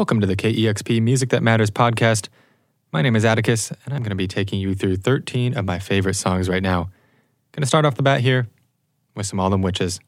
Welcome to the KEXP Music That Matters podcast. My name is Atticus, and I'm going to be taking you through 13 of my favorite songs right now. Going to start off the bat here with some All Them Witches.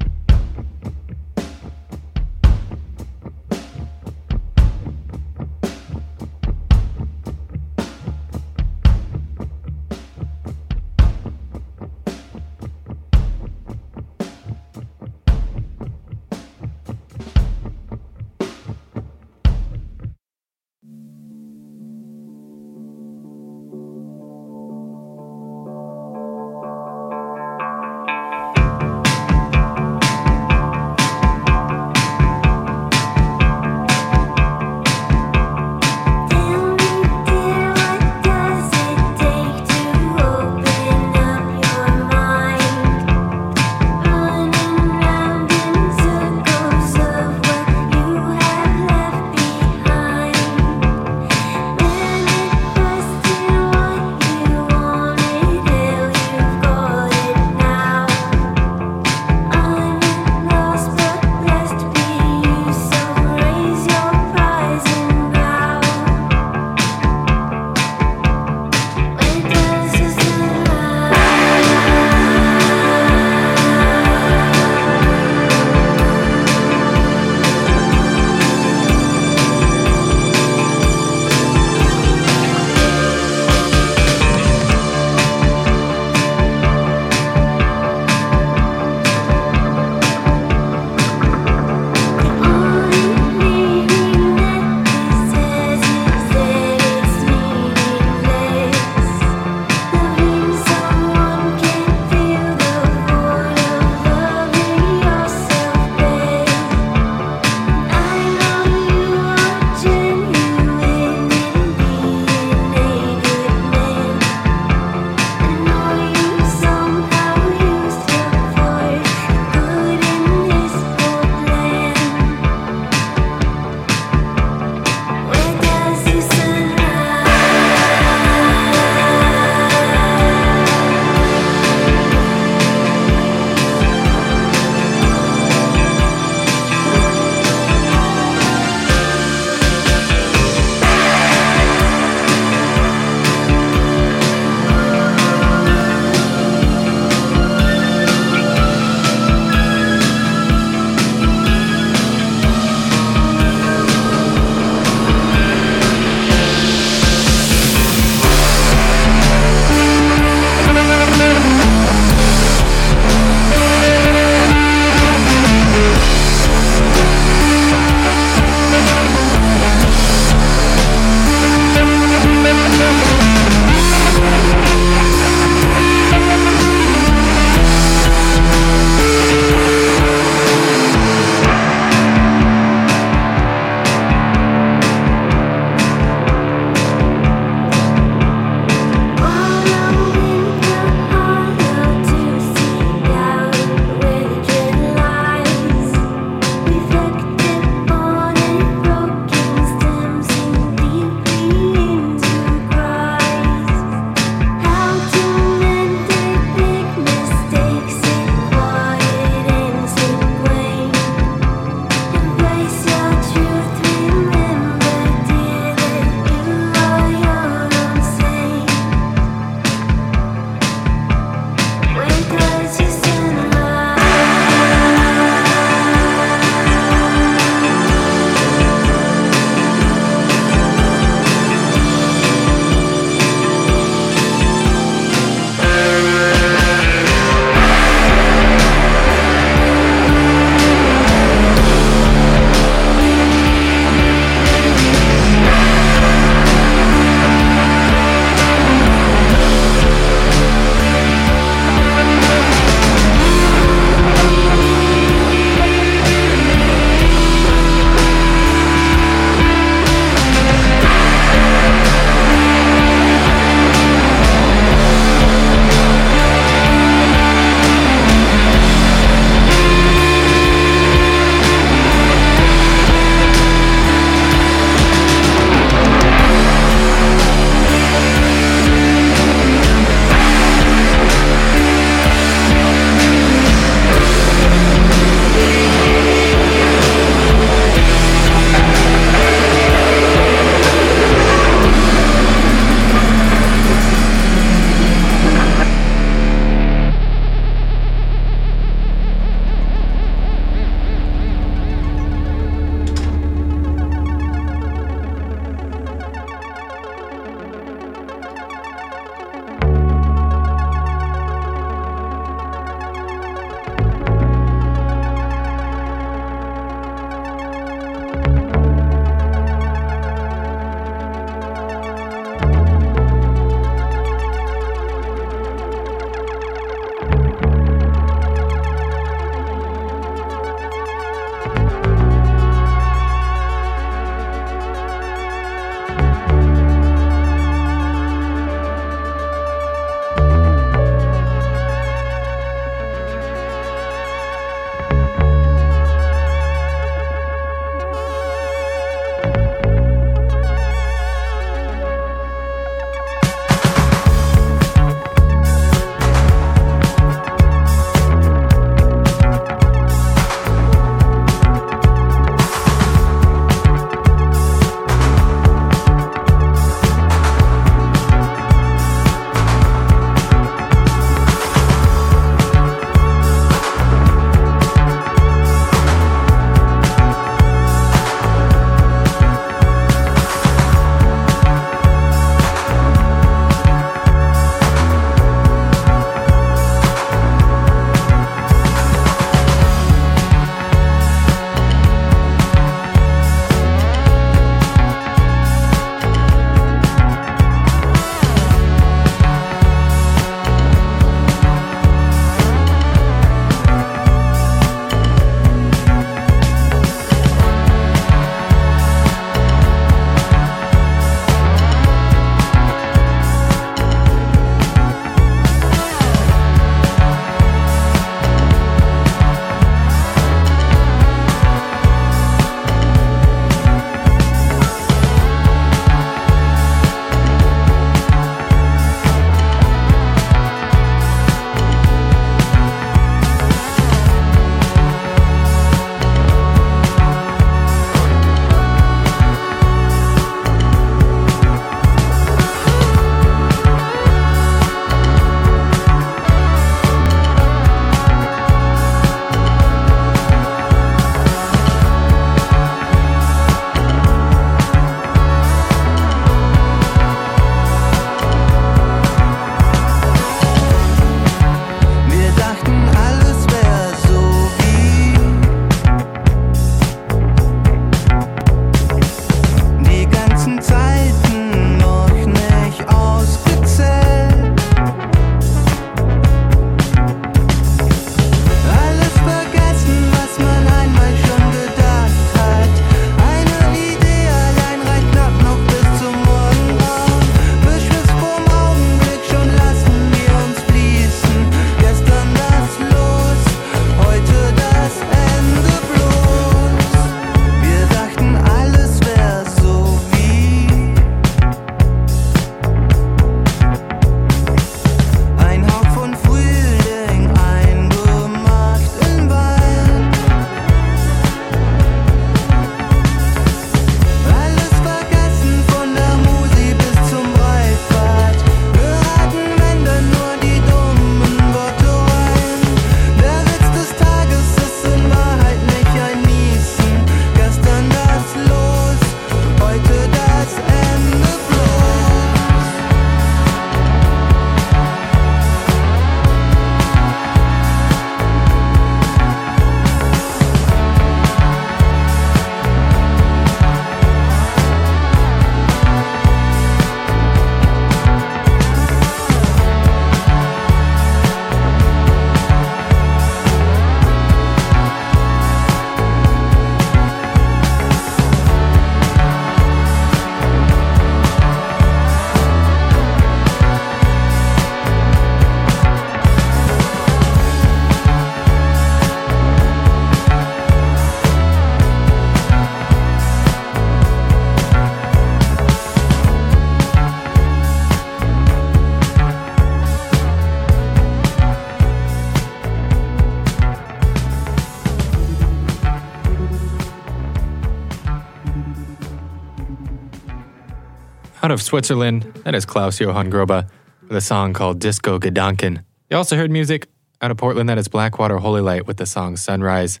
Out of Switzerland, that is Klaus Johann Grobe with a song called Disco Gedanken. You also heard music out of Portland, that is Blackwater Holylight with the song Sunrise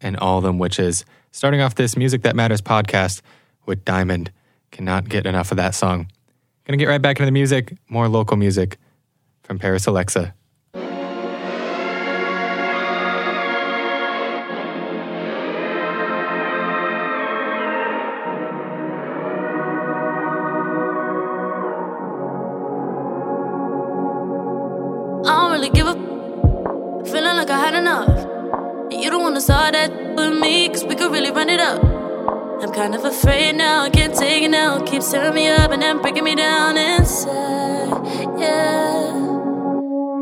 and All Them Witches. Starting off this Music That Matters podcast with Diamond. Cannot get enough of that song. Gonna get right back into the music, more local music from Parisalexa. You don't wanna start that with me, cause we could really run it up. I'm kind of afraid now, I can't take it now. Keeps tearing me up and then breaking me down inside. Yeah.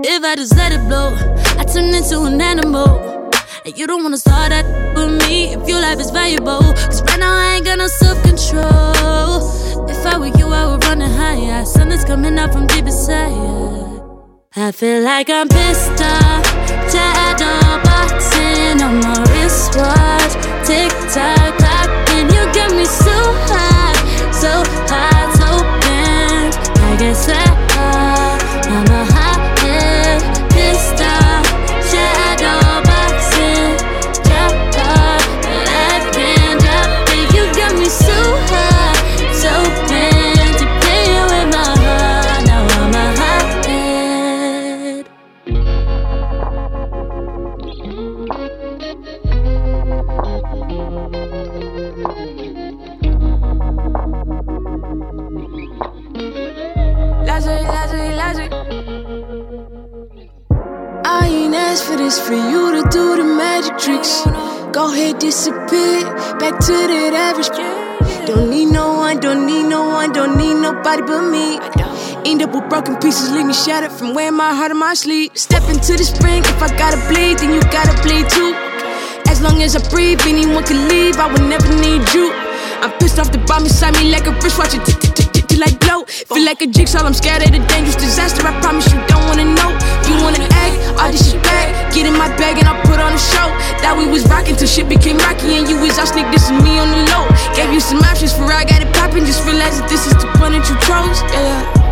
If I just let it blow, I turn into an animal. And you don't wanna start that with me if your life is valuable. Cause right now I ain't got no self control. If I were you, I would run it higher. Something's coming out from deep inside. I feel like I'm pissed off. Wristwatch. Tick tock clock, and you got me so high, so high, asked for you to do the magic tricks. Go ahead, disappear back to that average. Don't need no one, don't need no one, don't need nobody but me. End up with broken pieces, leave me shattered from wearing my heart on my sleeve. Step into the spring, if I gotta bleed, then you gotta bleed too. As long as I breathe, anyone can leave, I would never need you. I'm pissed off the bomb inside me like a wristwatch, like glow. Feel like a jigsaw, I'm scared of the dangerous disaster. I promise you don't wanna know. You wanna all this is bad. Get in my bag and I'll put on a show. That we was rocking till shit became rocky and you was out sneak this me on the low. Gave you some options for I got it poppin'. Just realize that this is the one that you chose. Yeah.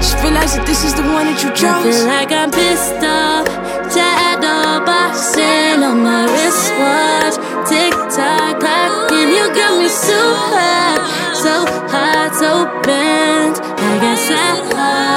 Just realize that this is the one that you I chose. feel like I'm pissed off. Shadow boxing on my wristwatch. Tick tock clock, and you got me so high, so high, so bent. I guess I'm I'm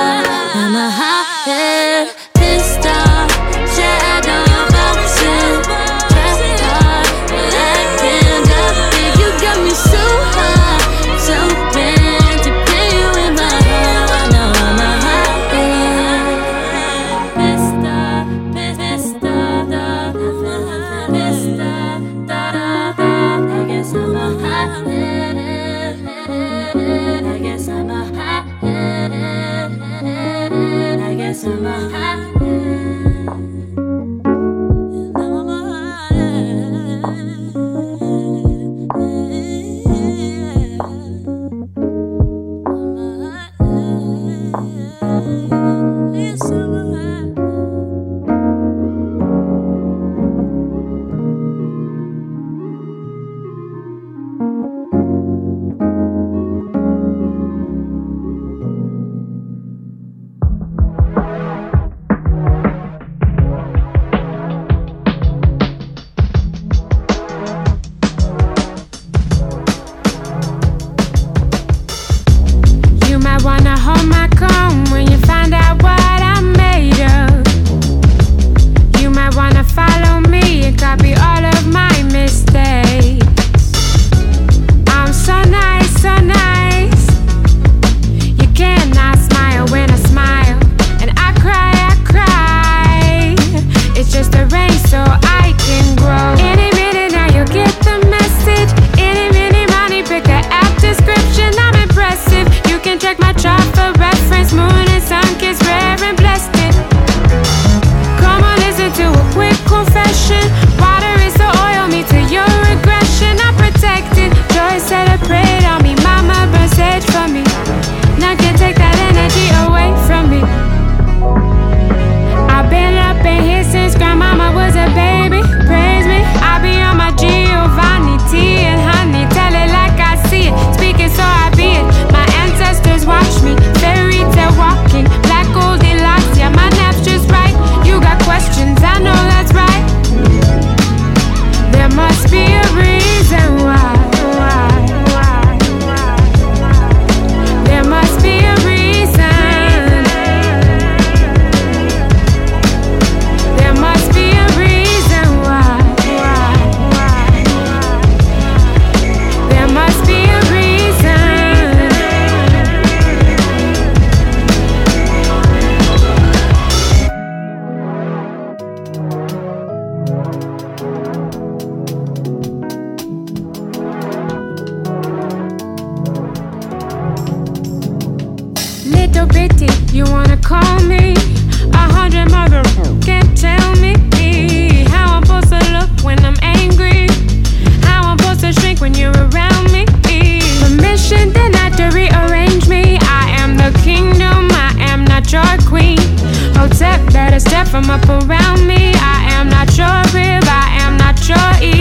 me. I am not your rib, I am not your ear.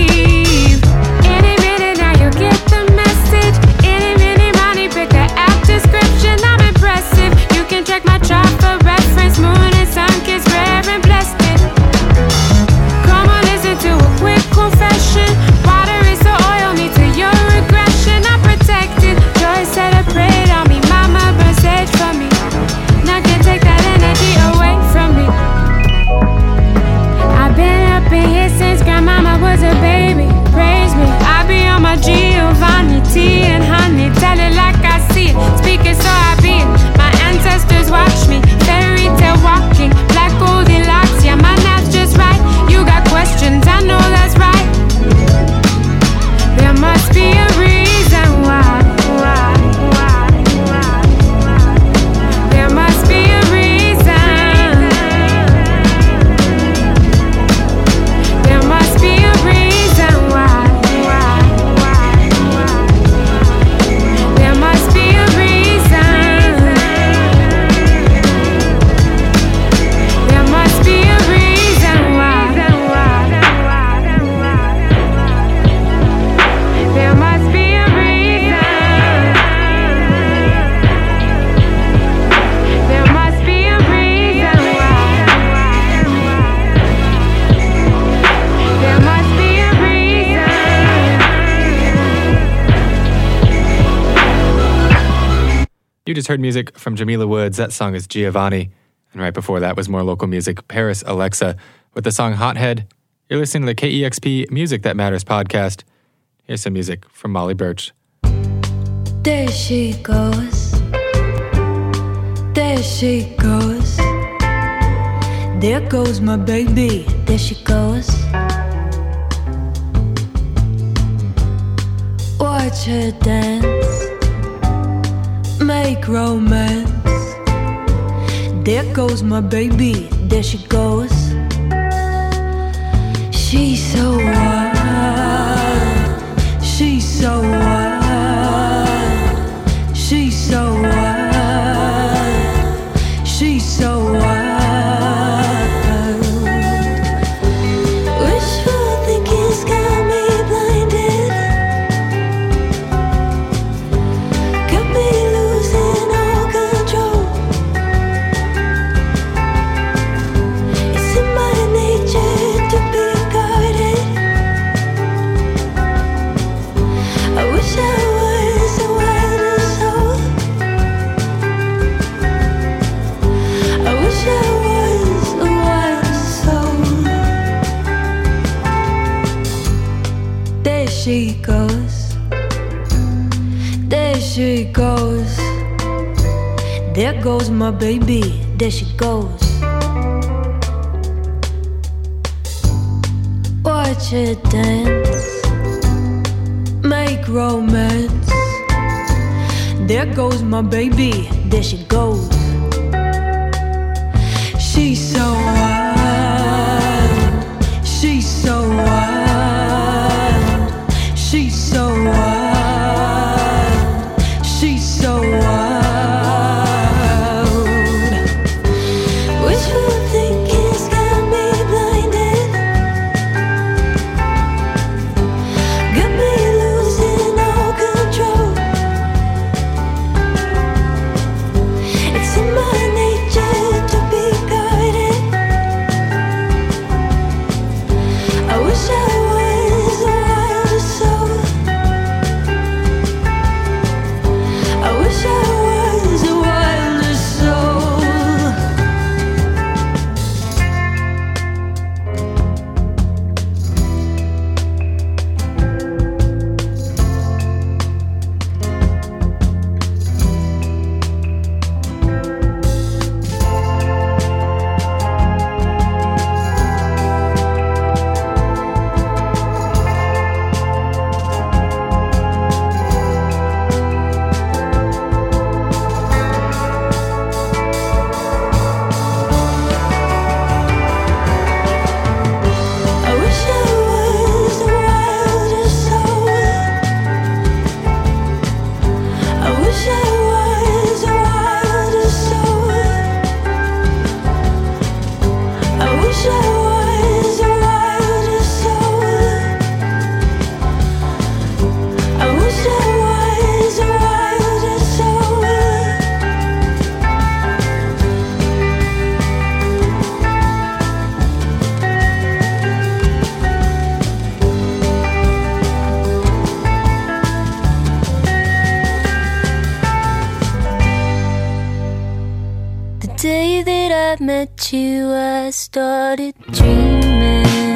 heard music from Jamila Woods. That song is Giovanni. And right before that was more local music, Parisalexa, with the song Hothead. You're listening to the KEXP Music That Matters podcast. Here's some music from Molly Burch. There she goes. There she goes. There goes my baby. There she goes. Watch her dance make romance. There goes my baby, there she goes. She's so wild, she's so wild. There goes my baby, there she goes. Watch her dance, make romance. There goes my baby, there she goes. She's so wild, she's so wild, she's so wild. Started dreaming.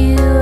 You,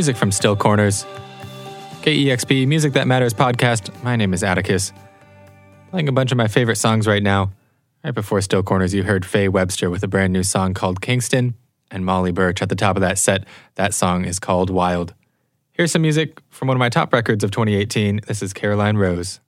Music from Still Corners. KEXP Music That Matters podcast. My name is Atticus. Playing a bunch of my favorite songs right now. Right before Still Corners, you heard Faye Webster with a brand new song called Kingston, and Molly Burch at the top of that set. That song is called Wild. Here's some music from one of my top records of 2018. This is Caroline Rose.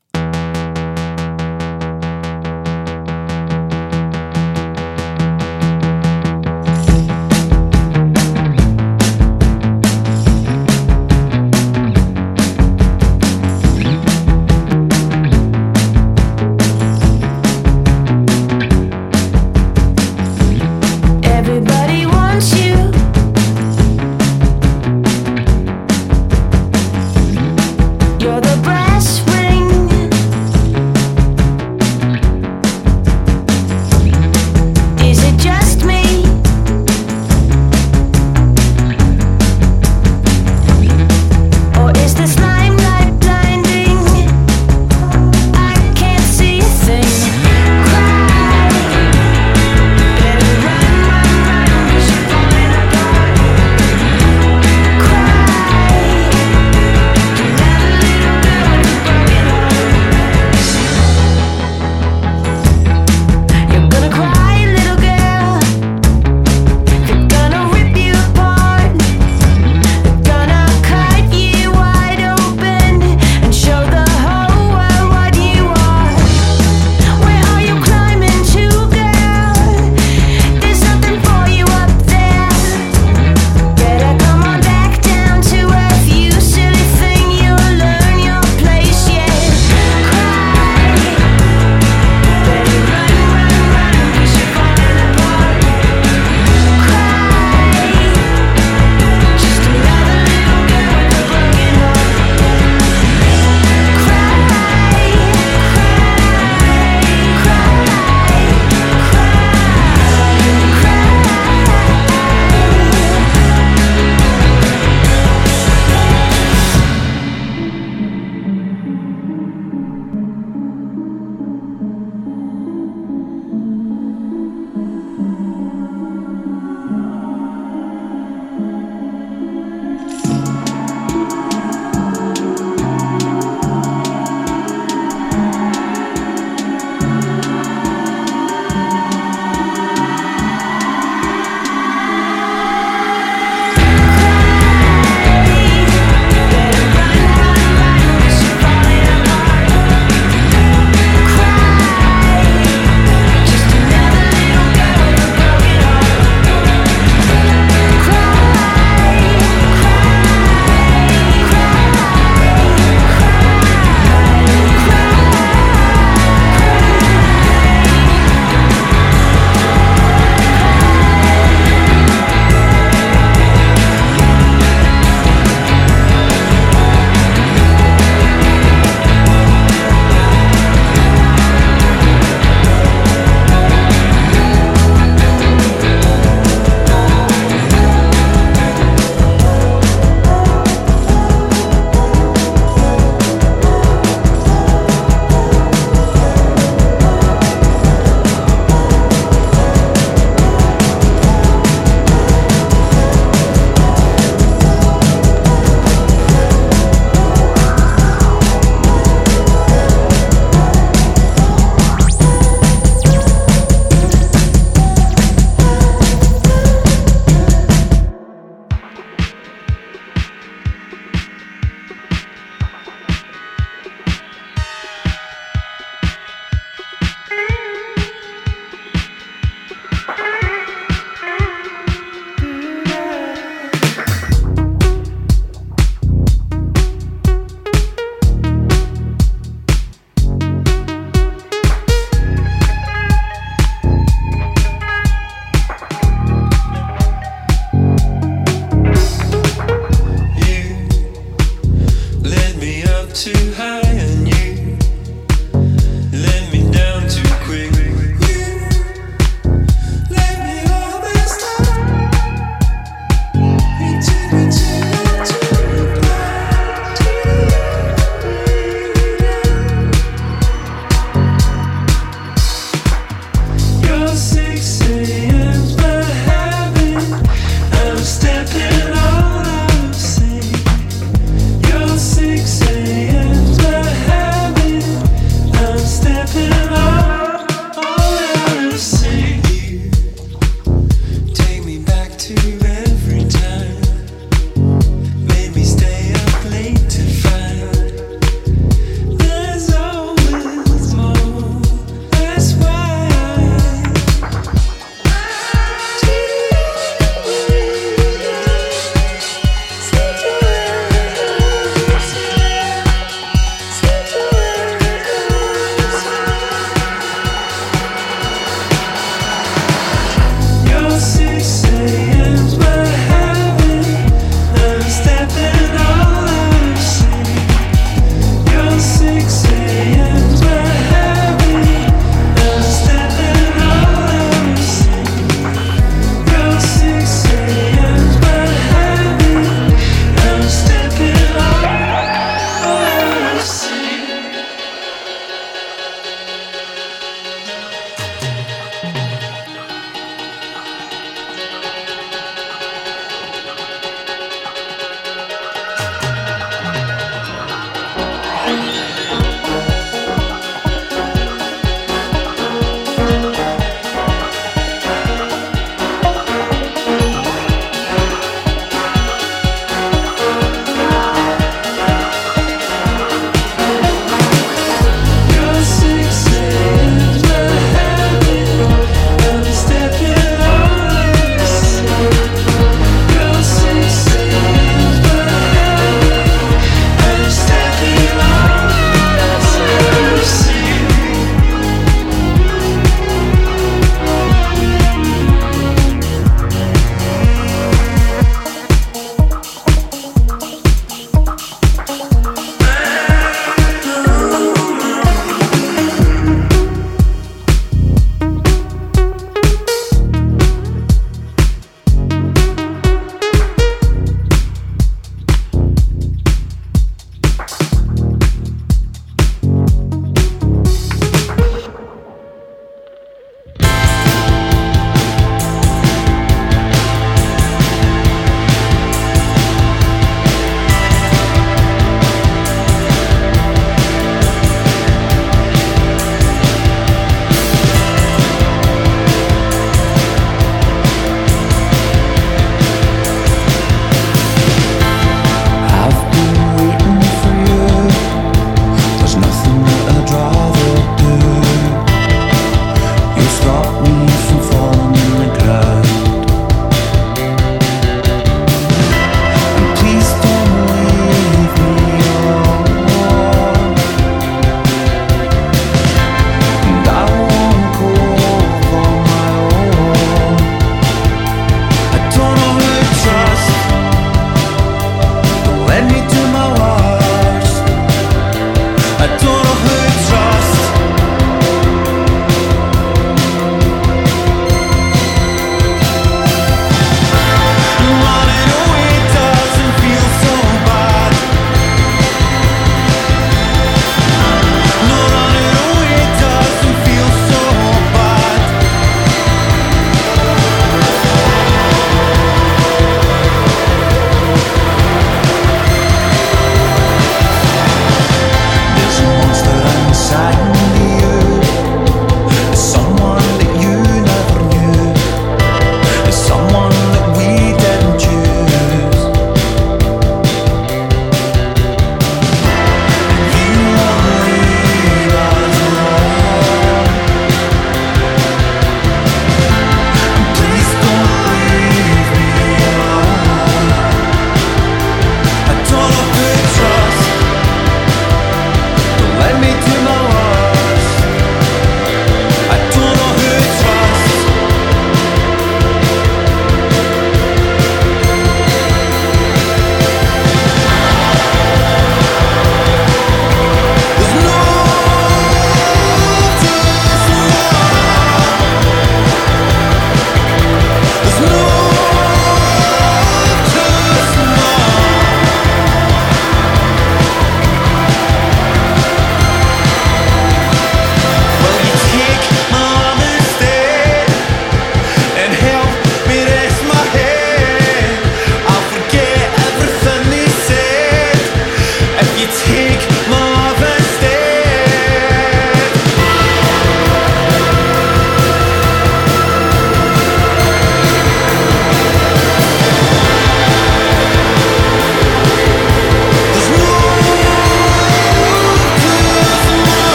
Just 6 a.m.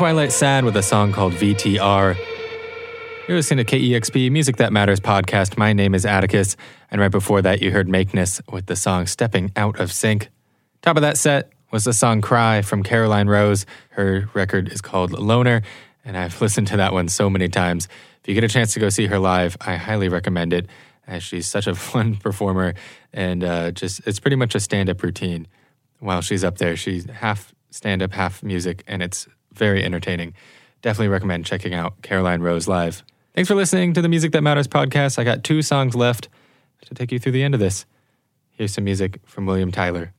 Twilight Sad with a song called VTR. You're listening to KEXP Music That Matters podcast. My name is Atticus, and right before that, you heard Makeness with the song Stepping Out of Sync. Top of that set was the song Cry from Caroline Rose. Her record is called Loner, and I've listened to that one so many times. If you get a chance to go see her live, I highly recommend it, she's such a fun performer, and uh, just it's pretty much a stand up routine while she's up there. She's half stand up, half music, and it's very entertaining. Definitely recommend checking out Caroline Rose live. Thanks for listening to the Music That Matters podcast. I got two songs left to take you through the end of this. Here's some music from William Tyler.